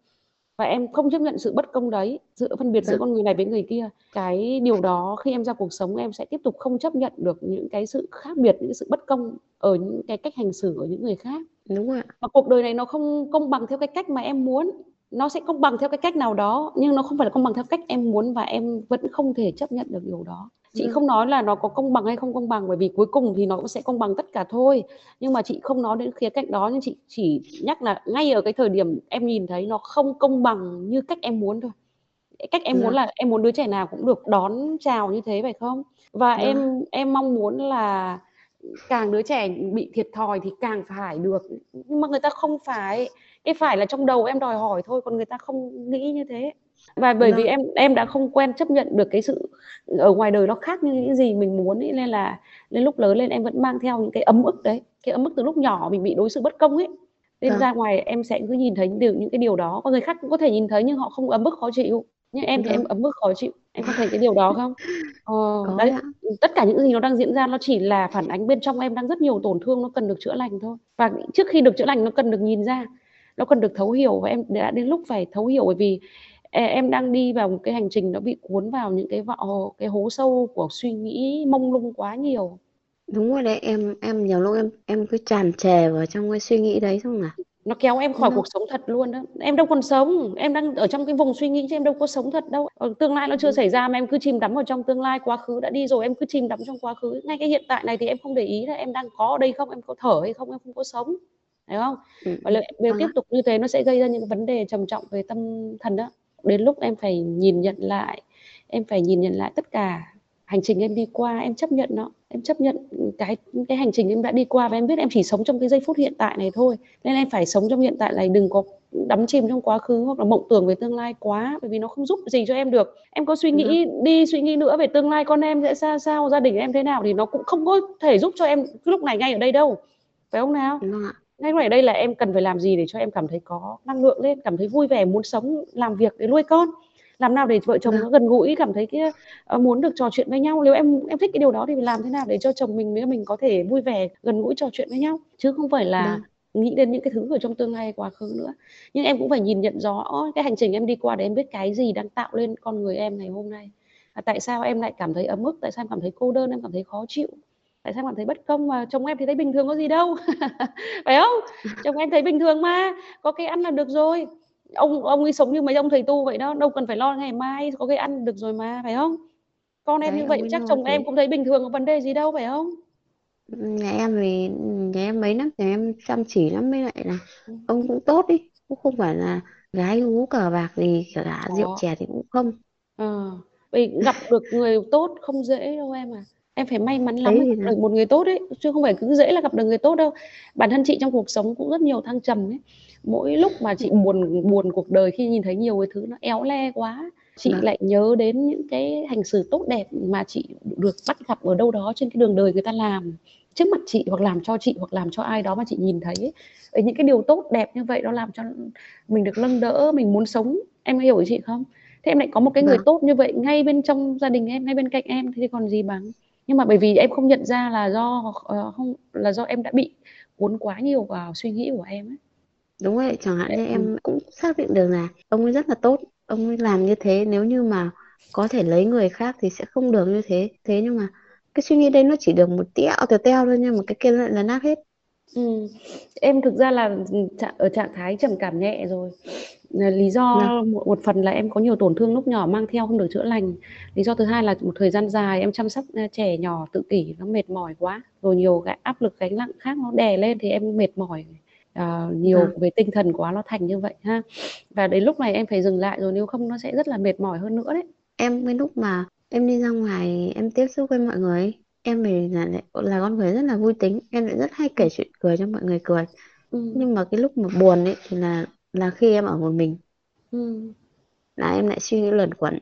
[SPEAKER 4] Và em không chấp nhận sự bất công đấy sự phân biệt giữa
[SPEAKER 2] Vâng.
[SPEAKER 4] con người này với người kia. Cái điều đó khi em ra cuộc sống em sẽ tiếp tục không chấp nhận được những cái sự khác biệt những sự bất công ở những cái cách hành xử của những người khác.
[SPEAKER 2] Đúng ạ.
[SPEAKER 4] Và cuộc đời này nó không công bằng theo cái cách mà em muốn nó sẽ công bằng theo cái cách nào đó nhưng nó không phải là công bằng theo cách em muốn và em vẫn không thể chấp nhận được điều đó chị
[SPEAKER 2] Vâng.
[SPEAKER 4] không nói là nó có công bằng hay không công bằng bởi vì cuối cùng thì nó cũng sẽ công bằng tất cả thôi nhưng mà chị không nói đến khía cạnh đó nhưng chị chỉ nhắc là ngay ở cái thời điểm em nhìn thấy nó không công bằng như cách em muốn thôi cách em muốn
[SPEAKER 2] Vâng.
[SPEAKER 4] là em muốn đứa trẻ nào cũng được đón chào như thế phải không và
[SPEAKER 2] Vâng.
[SPEAKER 4] em em mong muốn là càng đứa trẻ bị thiệt thòi thì càng phải được nhưng mà người ta không phải cái phải là trong đầu em đòi hỏi thôi còn người ta không nghĩ như thế. Và bởi vì
[SPEAKER 2] Vâng.
[SPEAKER 4] em em đã không quen chấp nhận được cái sự ở ngoài đời nó khác như những gì mình muốn ấy nên là lên lúc lớn lên em vẫn mang theo những cái ấm ức đấy cái ấm ức từ lúc nhỏ mình bị đối xử bất công ấy. Nên
[SPEAKER 2] Vâng.
[SPEAKER 4] ra ngoài em sẽ cứ nhìn thấy điều những cái điều đó có người khác cũng có thể nhìn thấy nhưng họ không ấm ức khó chịu. Nhưng em thì em
[SPEAKER 2] Vâng.
[SPEAKER 4] ấm ức khó chịu. Em có thấy cái điều đó không? Ờ,
[SPEAKER 2] có
[SPEAKER 4] đấy
[SPEAKER 2] ạ.
[SPEAKER 4] tất cả những gì nó đang diễn ra nó chỉ là phản ánh bên trong em đang rất nhiều tổn thương nó cần được chữa lành thôi. Và trước khi được chữa lành nó cần được nhìn ra nó cần được thấu hiểu và em đã đến lúc phải thấu hiểu bởi vì em đang đi vào một cái hành trình nó bị cuốn vào những cái vọ cái hố sâu của suy nghĩ mông lung quá nhiều.
[SPEAKER 2] Đúng rồi đấy em em nhiều lúc em em cứ tràn trề vào trong cái suy nghĩ đấy xong là
[SPEAKER 4] nó kéo em khỏi
[SPEAKER 2] nó
[SPEAKER 4] cuộc sống thật luôn đó. Em đâu còn sống em đang ở trong cái vùng suy nghĩ chứ em đâu có sống thật đâu. Ờ, tương lai nó chưa xảy ra mà em cứ chìm đắm ở trong tương lai quá khứ đã đi rồi em cứ chìm đắm trong quá khứ. Ngay cái hiện tại này thì em không để ý là em đang có ở đây không em có thở hay không em không có sống phải không?
[SPEAKER 2] Ừ,
[SPEAKER 4] và nếu nếu
[SPEAKER 2] vâng
[SPEAKER 4] tiếp tục như thế nó sẽ gây ra những vấn đề trầm trọng về tâm thần đó. Đến lúc em phải nhìn nhận lại em phải nhìn nhận lại tất cả hành trình em đi qua em chấp nhận nó. Em chấp nhận cái cái hành trình em đã đi qua và em biết em chỉ sống trong cái giây phút hiện tại này thôi. Nên em phải sống trong hiện tại này đừng có đắm chìm trong quá khứ hoặc là mộng tưởng về tương lai quá bởi vì nó không giúp gì cho em được. Em có suy nghĩ đi suy nghĩ nữa về tương lai con em sẽ ra sao gia đình em thế nào thì nó cũng không có thể giúp cho em lúc này ngay ở đây đâu. Phải không nào?
[SPEAKER 2] Ạ
[SPEAKER 4] ngay lúc này đây là em cần phải làm gì để cho em cảm thấy có năng lượng lên cảm thấy vui vẻ muốn sống làm việc để nuôi con? Làm nào để vợ chồng
[SPEAKER 2] vâng
[SPEAKER 4] nó gần gũi cảm thấy cái ờ, muốn được trò chuyện với nhau? Nếu em em thích cái điều đó thì làm thế nào để cho chồng mình với mình có thể vui vẻ gần gũi trò chuyện với nhau? Chứ không phải là
[SPEAKER 2] vâng
[SPEAKER 4] nghĩ đến những cái thứ ở trong tương lai quá khứ nữa. Nhưng em cũng phải nhìn nhận rõ cái hành trình em đi qua để em biết cái gì đang tạo lên con người em ngày hôm nay. À, tại sao em lại cảm thấy ấm ức tại sao em cảm thấy cô đơn em cảm thấy khó chịu tại sao em cảm thấy bất công mà chồng em thì thấy bình thường có gì đâu? Phải không? Chồng em thấy bình thường mà có cái ăn là được rồi. Ông ông ấy sống như mấy ông thầy tu vậy đó đâu cần phải lo ngày mai có cái ăn được rồi mà phải không? Con em
[SPEAKER 2] đấy
[SPEAKER 4] như vậy chắc chồng em
[SPEAKER 2] thế
[SPEAKER 4] cũng thấy bình thường có vấn đề gì đâu phải không?
[SPEAKER 2] Nhà em thì nhà em mấy năm nhà em chăm chỉ lắm mới lại là
[SPEAKER 4] Ừ.
[SPEAKER 2] ông cũng tốt đi cũng không phải là gái gú cờ bạc gì cả rượu chè thì cũng không.
[SPEAKER 4] Ờ, vậy gặp được người tốt không dễ đâu em à em phải may mắn lắm mới gặp được một người tốt ấy chứ không phải cứ dễ là gặp được người tốt đâu. Bản thân chị trong cuộc sống cũng rất nhiều thăng trầm ấy. Mỗi lúc mà chị buồn buồn cuộc đời khi nhìn thấy nhiều cái thứ nó éo le quá chị
[SPEAKER 2] vâng.
[SPEAKER 4] lại nhớ đến những cái hành xử tốt đẹp mà chị được bắt gặp ở đâu đó trên cái đường đời người ta làm trước mặt chị hoặc làm cho chị hoặc làm cho ai đó mà chị nhìn thấy ấy. Ấy, những cái điều tốt đẹp như vậy nó làm cho mình được nâng đỡ mình muốn sống. Em hiểu ý chị không? Thế em lại có một cái người
[SPEAKER 2] vâng.
[SPEAKER 4] tốt như vậy ngay bên trong gia đình em ngay bên cạnh em thì còn gì bằng nhưng mà bởi vì em không nhận ra là do ờ, không là do em đã bị cuốn quá nhiều vào suy nghĩ của em ấy.
[SPEAKER 2] Đúng rồi chẳng hạn như em cũng xác định được là ông ấy rất là tốt ông ấy làm như thế nếu như mà có thể lấy người khác thì sẽ không được như thế. Thế nhưng mà cái suy nghĩ đấy nó chỉ được một tẹo teo teo thôi nhưng mà cái kia lại là nát hết
[SPEAKER 4] Ừ. Em thực ra là ở trạng thái trầm cảm nhẹ rồi. Lý do
[SPEAKER 2] vâng
[SPEAKER 4] một, một phần là em có nhiều tổn thương lúc nhỏ mang theo không được chữa lành. Lý do thứ hai là một thời gian dài em chăm sóc à, trẻ nhỏ tự kỷ nó mệt mỏi quá. Rồi nhiều cái áp lực gánh nặng khác nó đè lên thì em mệt mỏi. À, nhiều
[SPEAKER 2] vâng
[SPEAKER 4] về tinh thần quá nó thành như vậy ha. Và đến lúc này em phải dừng lại rồi nếu không nó sẽ rất là mệt mỏi hơn nữa đấy.
[SPEAKER 2] em cái lúc mà em đi ra ngoài em tiếp xúc với mọi người em thì là lại là con người rất là vui tính em lại rất hay kể chuyện cười cho mọi người cười
[SPEAKER 4] Ừ.
[SPEAKER 2] nhưng mà cái lúc mà buồn ấy thì là là khi em ở một mình
[SPEAKER 4] Ừ.
[SPEAKER 2] là em lại suy nghĩ luẩn quẩn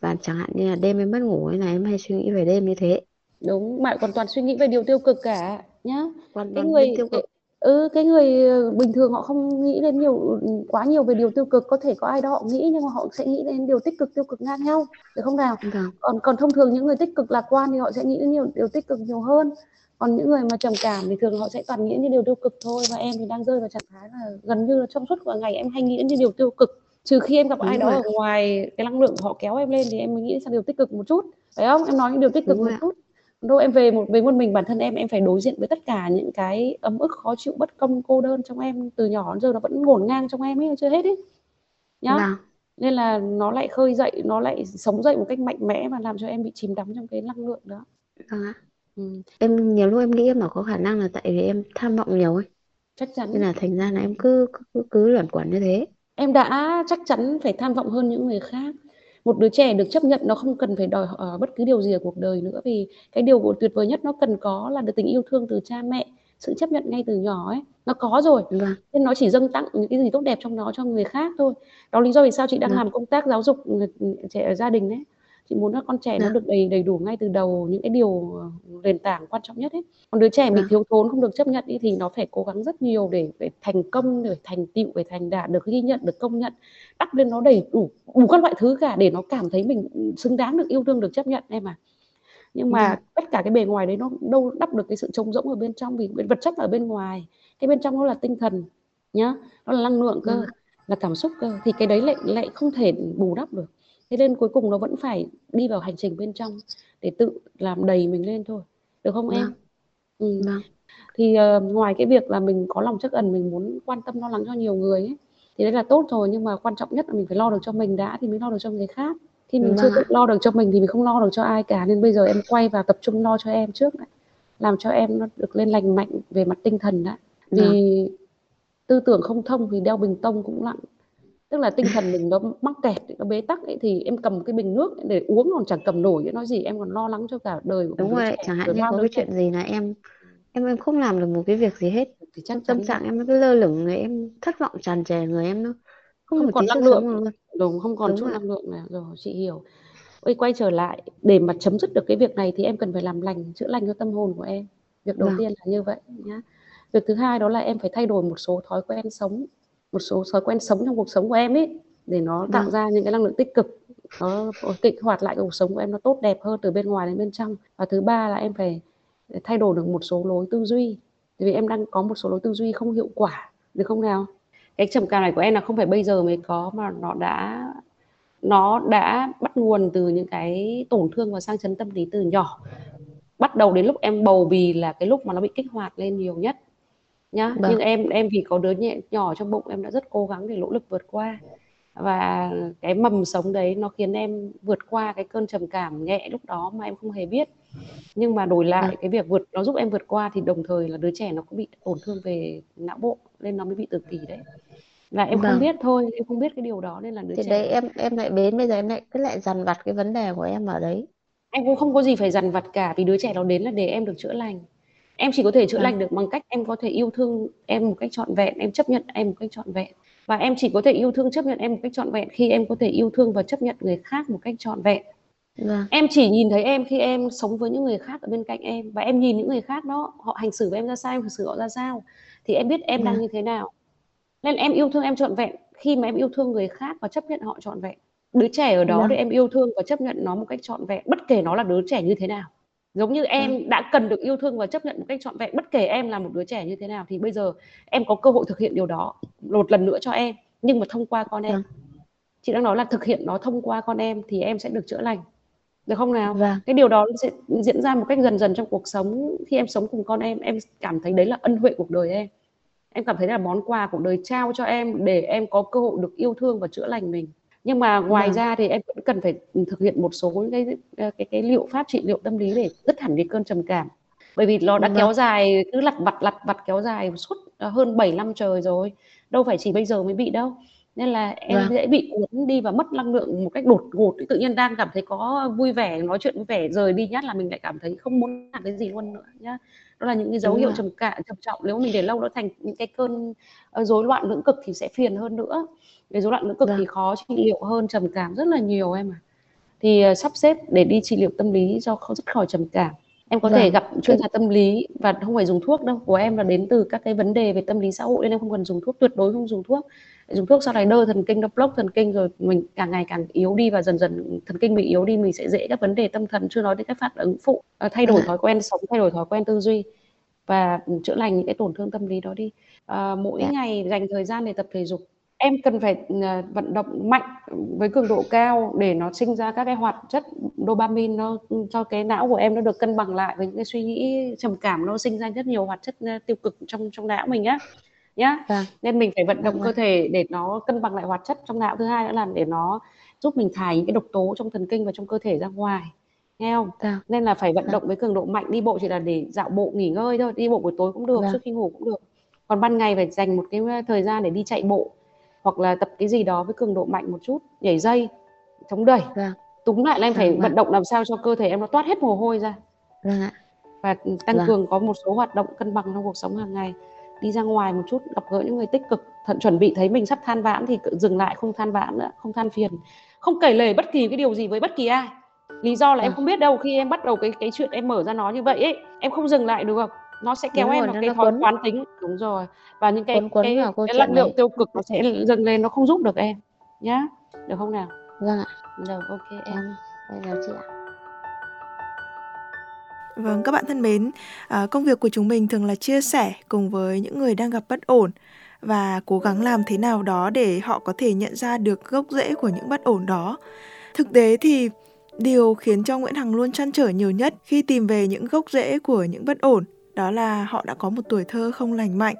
[SPEAKER 2] và chẳng hạn như là đêm em mất ngủ ấy là em hay suy nghĩ về đêm như thế
[SPEAKER 4] Đúng, bạn còn toàn suy nghĩ về điều tiêu cực cả nhá.
[SPEAKER 2] còn
[SPEAKER 4] Cái người
[SPEAKER 2] tiêu cực
[SPEAKER 4] ừ, cái người ờ, bình thường họ không nghĩ đến nhiều quá nhiều về điều tiêu cực, có thể có ai đó họ nghĩ nhưng mà họ sẽ nghĩ đến điều tích cực tiêu cực ngang nhau, được không nào?
[SPEAKER 2] vâng
[SPEAKER 4] Còn còn thông thường những người tích cực lạc quan thì họ sẽ nghĩ đến nhiều điều tích cực nhiều hơn. Còn những người mà trầm cảm thì thường họ sẽ toàn nghĩ những điều tiêu cực thôi và em thì đang rơi vào trạng thái là gần như là trong suốt cả ngày em hay nghĩ đến điều tiêu cực. Trừ khi em gặp ai
[SPEAKER 2] đúng
[SPEAKER 4] đó
[SPEAKER 2] rồi
[SPEAKER 4] ở ngoài cái năng lượng của họ kéo em lên thì em mới nghĩ sang điều tích cực một chút, phải không? Em nói những điều tích cực
[SPEAKER 2] đúng
[SPEAKER 4] một
[SPEAKER 2] rồi
[SPEAKER 4] chút đâu em về một về một mình bản thân em em phải đối diện với tất cả những cái ấm ức khó chịu bất công cô đơn trong em từ nhỏ đến giờ nó vẫn ngổn ngang trong em ấy chưa hết ấy. Nhá.
[SPEAKER 2] Vâng.
[SPEAKER 4] Nên là nó lại khơi dậy nó lại sống dậy một cách mạnh mẽ và làm cho em bị chìm đắm trong cái năng lượng đó.
[SPEAKER 2] Vâng
[SPEAKER 4] ừ.
[SPEAKER 2] em nhiều lúc em nghĩ mà có khả năng là tại vì em tham vọng nhiều ấy.
[SPEAKER 4] Chắc chắn.
[SPEAKER 2] Nên là thành ra là em cứ cứ, cứ luẩn quẩn như thế.
[SPEAKER 4] Em đã chắc chắn phải tham vọng hơn những người khác một đứa trẻ được chấp nhận nó không cần phải đòi hỏi bất cứ điều gì ở cuộc đời nữa vì cái điều tuyệt vời nhất nó cần có là được tình yêu thương từ cha mẹ sự chấp nhận ngay từ nhỏ ấy. Nó có rồi
[SPEAKER 2] vâng.
[SPEAKER 4] nên nó chỉ dâng tặng những cái gì tốt đẹp trong đó cho người khác thôi. Đó lý do vì sao chị đang
[SPEAKER 2] vâng.
[SPEAKER 4] làm công tác giáo dục trẻ ở gia đình đấy chị muốn là con trẻ nó
[SPEAKER 2] vâng
[SPEAKER 4] được đầy đầy đủ ngay từ đầu những cái điều ờ, nền tảng quan trọng nhất ấy. Còn đứa trẻ bị
[SPEAKER 2] vâng
[SPEAKER 4] thiếu thốn không được chấp nhận ý, thì nó phải cố gắng rất nhiều để để thành công để thành tựu để thành đạt được ghi nhận được công nhận đắp lên nó đầy đủ đủ các loại thứ cả để nó cảm thấy mình xứng đáng được yêu thương được chấp nhận em à nhưng mà
[SPEAKER 2] vâng
[SPEAKER 4] tất cả cái bề ngoài đấy nó đâu đắp được cái sự trống rỗng ở bên trong vì vật chất ở bên ngoài. Cái bên trong nó là tinh thần nhá nó là năng lượng cơ
[SPEAKER 2] ạ
[SPEAKER 4] là cảm xúc cơ thì cái đấy lại lại không thể bù đắp được thế nên cuối cùng nó vẫn phải đi vào hành trình bên trong để tự làm đầy mình lên thôi. Được không em?
[SPEAKER 2] Vâng.
[SPEAKER 4] Ừ.
[SPEAKER 2] vâng.
[SPEAKER 4] Thì uh, ngoài cái việc là mình có lòng trắc ẩn mình muốn quan tâm lo lắng cho nhiều người ấy, thì đấy là tốt rồi. Nhưng mà quan trọng nhất là mình phải lo được cho mình đã thì mới lo được cho người khác. Khi mình chưa
[SPEAKER 2] vâng.
[SPEAKER 4] tự lo được cho mình thì mình không lo được cho ai cả. Nên bây giờ em quay vào tập trung lo cho em trước đã. làm cho em nó được lên lành mạnh về mặt tinh thần đã.
[SPEAKER 2] Vâng.
[SPEAKER 4] vì tư tưởng không thông thì đeo bình tông cũng nặng tức là tinh thần mình nó mắc kẹt nó bế tắc ấy, thì em cầm cái bình nước để uống còn chẳng cầm nổi nói gì em còn lo lắng cho cả đời của
[SPEAKER 2] đúng rồi
[SPEAKER 4] trẻ.
[SPEAKER 2] chẳng hạn như có cái chuyện gì là em em em không làm được một cái việc gì hết.
[SPEAKER 4] Thì chắc
[SPEAKER 2] tâm trạng em nó cứ lơ lửng người em thất vọng tràn trề người em nó không
[SPEAKER 4] không còn năng lượng.
[SPEAKER 2] luôn.
[SPEAKER 4] Đúng không còn
[SPEAKER 2] đúng
[SPEAKER 4] chút năng lượng nào. Rồi chị hiểu. Ôi, quay trở lại để mà chấm dứt được cái việc này thì em cần phải làm lành chữa lành cho tâm hồn của em. Việc đầu
[SPEAKER 2] vâng.
[SPEAKER 4] tiên là như vậy nhá. Việc thứ hai đó là em phải thay đổi một số thói quen sống một số thói quen sống trong cuộc sống của em ấy để nó tạo
[SPEAKER 2] vâng
[SPEAKER 4] ra những cái năng lượng tích cực nó kích hoạt lại cuộc sống của em nó tốt đẹp hơn từ bên ngoài đến bên trong. Và thứ ba là em phải thay đổi được một số lối tư duy tại vì em đang có một số lối tư duy không hiệu quả được không nào? Cái trầm cảm này của em là không phải bây giờ mới có mà nó đã nó đã bắt nguồn từ những cái tổn thương và sang chấn tâm lý từ nhỏ. Bắt đầu đến lúc em bầu bì là cái lúc mà nó bị kích hoạt lên nhiều nhất nhá.
[SPEAKER 2] Vâng.
[SPEAKER 4] Nhưng em em vì có đứa nhẹ nhỏ trong bụng em đã rất cố gắng để nỗ lực vượt qua. Và cái mầm sống đấy nó khiến em vượt qua cái cơn trầm cảm nhẹ lúc đó mà em không hề biết. Nhưng mà đổi
[SPEAKER 2] vâng.
[SPEAKER 4] lại cái việc vượt nó giúp em vượt qua thì đồng thời là đứa trẻ nó cũng bị tổn thương về não bộ nên nó mới bị tự kỷ đấy. Là em không
[SPEAKER 2] vâng.
[SPEAKER 4] biết thôi em không biết cái điều đó nên là đứa
[SPEAKER 2] thì đấy
[SPEAKER 4] trẻ
[SPEAKER 2] em em lại đến bây giờ em lại cứ lại dằn vặt cái vấn đề của em ở đấy.
[SPEAKER 4] Em cũng không có gì phải dằn vặt cả vì đứa trẻ nó đến là để em được chữa lành em chỉ có thể chữa
[SPEAKER 2] vâng.
[SPEAKER 4] lành được bằng cách em có thể yêu thương em một cách trọn vẹn em chấp nhận em một cách trọn vẹn. Và em chỉ có thể yêu thương chấp nhận em một cách trọn vẹn khi em có thể yêu thương và chấp nhận người khác một cách trọn vẹn.
[SPEAKER 2] Vâng.
[SPEAKER 4] Em chỉ nhìn thấy em khi em sống với những người khác ở bên cạnh em. Và em nhìn những người khác đó họ hành xử với em ra sao em hành xử họ ra sao thì em biết em đang
[SPEAKER 2] vâng.
[SPEAKER 4] như thế nào. Nên em yêu thương em trọn vẹn khi mà em yêu thương người khác và chấp nhận họ trọn vẹn. Đứa trẻ ở đó
[SPEAKER 2] vâng.
[SPEAKER 4] để em yêu thương và chấp nhận nó một cách trọn vẹn bất kể nó là đứa trẻ như thế nào giống như
[SPEAKER 2] vâng.
[SPEAKER 4] em đã cần được yêu thương và chấp nhận một cách trọn vẹn bất kể em là một đứa trẻ như thế nào thì bây giờ em có cơ hội thực hiện điều đó một lần nữa cho em nhưng mà thông qua con em.
[SPEAKER 2] Vâng.
[SPEAKER 4] Chị đang nói là thực hiện nó thông qua con em thì em sẽ được chữa lành được không nào?
[SPEAKER 2] Vâng.
[SPEAKER 4] Cái điều đó sẽ diễn ra một cách dần dần trong cuộc sống. Khi em sống cùng con em em cảm thấy đấy là ân huệ cuộc đời em. Em cảm thấy là món quà cuộc đời trao cho em để em có cơ hội được yêu thương và chữa lành mình nhưng mà ngoài
[SPEAKER 2] vâng.
[SPEAKER 4] ra thì em vẫn cần phải thực hiện một số cái cái cái liệu pháp trị liệu tâm lý để dứt hẳn cái cơn trầm cảm. Bởi vì nó đã
[SPEAKER 2] vâng
[SPEAKER 4] kéo dài cứ lặt vặt lặt vặt kéo dài suốt ờ, hơn 7 năm trời rồi đâu phải chỉ bây giờ mới bị đâu. Nên là em
[SPEAKER 2] vâng.
[SPEAKER 4] dễ bị cuốn đi và mất năng lượng một cách đột ngột. Tự nhiên đang cảm thấy có vui vẻ nói chuyện vui vẻ rời đi nhát là mình lại cảm thấy không muốn làm cái gì luôn nữa nhá. Đó là những cái dấu
[SPEAKER 2] đúng
[SPEAKER 4] hiệu trầm cảm trầm trọng. Nếu mình để lâu nó thành những cái cơn ờ, rối loạn lưỡng cực thì sẽ phiền hơn nữa cái rối loạn lưỡng cực thì
[SPEAKER 2] vâng.
[SPEAKER 4] khó trị liệu hơn trầm cảm rất là nhiều em à thì ờ, sắp xếp để đi trị liệu tâm lý cho không dứt khỏi trầm cảm. Em có thể
[SPEAKER 2] vâng.
[SPEAKER 4] gặp chuyên gia tâm lý và không phải dùng thuốc đâu. Của em là đến từ các cái vấn đề về tâm lý xã hội nên em không cần dùng thuốc tuyệt đối không dùng thuốc. Dùng thuốc sau này đơ thần kinh nó block thần kinh rồi mình càng ngày càng yếu đi và dần dần thần kinh mình yếu đi mình sẽ dễ các vấn đề tâm thần chưa nói đến các phản ứng phụ Ờ, thay đổi
[SPEAKER 2] dạ
[SPEAKER 4] thói quen sống thay đổi thói quen tư duy và chữa lành những cái tổn thương tâm lý đó đi. Ờ, mỗi
[SPEAKER 2] dạ.
[SPEAKER 4] ngày dành thời gian để tập thể dục em cần phải ờ, vận động mạnh với cường độ cao để nó sinh ra các cái hoạt chất dopamine nó cho cái não của em nó được cân bằng lại với những cái suy nghĩ trầm cảm nó sinh ra rất nhiều hoạt chất ờ, tiêu cực trong trong não mình á nhá.
[SPEAKER 2] Vâng.
[SPEAKER 4] Nên mình phải vận động cơ
[SPEAKER 2] vâng
[SPEAKER 4] thể để nó cân bằng lại hoạt chất trong não. Thứ hai nữa là để nó giúp mình thải những cái độc tố trong thần kinh và trong cơ thể ra ngoài. Nghe không?
[SPEAKER 2] Vâng.
[SPEAKER 4] Nên là phải vận
[SPEAKER 2] vâng.
[SPEAKER 4] động với cường độ mạnh đi bộ chỉ là để dạo bộ nghỉ ngơi thôi đi bộ buổi tối cũng được trước khi ngủ cũng được. Còn ban ngày phải dành một cái thời gian để đi chạy bộ hoặc là tập cái gì đó với cường độ mạnh một chút nhảy dây chống đẩy.
[SPEAKER 2] Vâng.
[SPEAKER 4] Túm lại là em
[SPEAKER 2] vâng
[SPEAKER 4] phải
[SPEAKER 2] vâng
[SPEAKER 4] vận động làm sao cho cơ thể em nó toát hết mồ hôi ra.
[SPEAKER 2] Vâng ạ.
[SPEAKER 4] Và tăng
[SPEAKER 2] vâng.
[SPEAKER 4] cường có một số hoạt động cân bằng trong cuộc sống hàng ngày. Đi ra ngoài một chút gặp gỡ những người tích cực thận chuẩn bị thấy mình sắp than vãn thì dừng lại không than vãn nữa không than phiền. Không kể lể bất kỳ cái điều gì với bất kỳ ai. Lý do là em
[SPEAKER 2] vâng.
[SPEAKER 4] không biết đâu khi em bắt đầu cái cái chuyện em mở ra nó như vậy ấy em không dừng lại được nó sẽ kéo
[SPEAKER 2] đúng
[SPEAKER 4] em
[SPEAKER 2] rồi
[SPEAKER 4] vào cái thói
[SPEAKER 2] quấn.
[SPEAKER 4] quán tính. Đúng rồi. Và những cái
[SPEAKER 2] quấn quấn
[SPEAKER 4] cái cái năng lượng tiêu cực nó sẽ dâng lên nó không giúp được em. Nhá. Được không nào?
[SPEAKER 2] Vâng ạ.
[SPEAKER 4] Rồi ok em.
[SPEAKER 2] Em em chào chị ạ.
[SPEAKER 3] Vâng, các bạn thân mến, à, công việc của chúng mình thường là chia sẻ cùng với những người đang gặp bất ổn và cố gắng làm thế nào đó để họ có thể nhận ra được gốc rễ của những bất ổn đó. Thực tế thì điều khiến cho Nguyễn Hằng luôn chăn trở nhiều nhất khi tìm về những gốc rễ của những bất ổn đó là họ đã có một tuổi thơ không lành mạnh.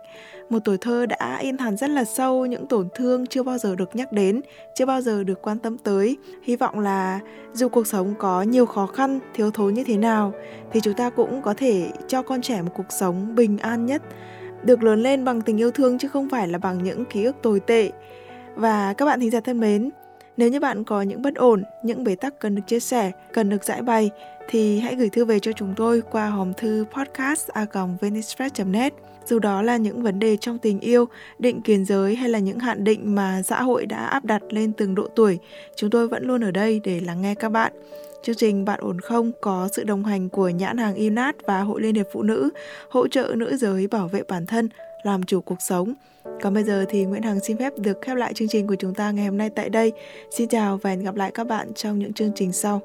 [SPEAKER 3] Một tuổi thơ đã in hẳn rất là sâu, những tổn thương chưa bao giờ được nhắc đến, chưa bao giờ được quan tâm tới. Hy vọng là dù cuộc sống có nhiều khó khăn, thiếu thốn như thế nào, thì chúng ta cũng có thể cho con trẻ một cuộc sống bình an nhất, được lớn lên bằng tình yêu thương chứ không phải là bằng những ký ức tồi tệ. Và các bạn thính giả thân mến nếu như bạn có những bất ổn, những bế tắc cần được chia sẻ, cần được giải bày thì hãy gửi thư về cho chúng tôi qua hòm thư podcast net Dù đó là những vấn đề trong tình yêu, định kiến giới hay là những hạn định mà xã hội đã áp đặt lên từng độ tuổi, chúng tôi vẫn luôn ở đây để lắng nghe các bạn. Chương trình Bạn ổn không có sự đồng hành của nhãn hàng Inat và Hội Liên hiệp Phụ nữ, hỗ trợ nữ giới bảo vệ bản thân, làm chủ cuộc sống. Còn bây giờ thì Nguyễn Hằng xin phép được khép lại chương trình của chúng ta ngày hôm nay tại đây. Xin chào và hẹn gặp lại các bạn trong những chương trình sau.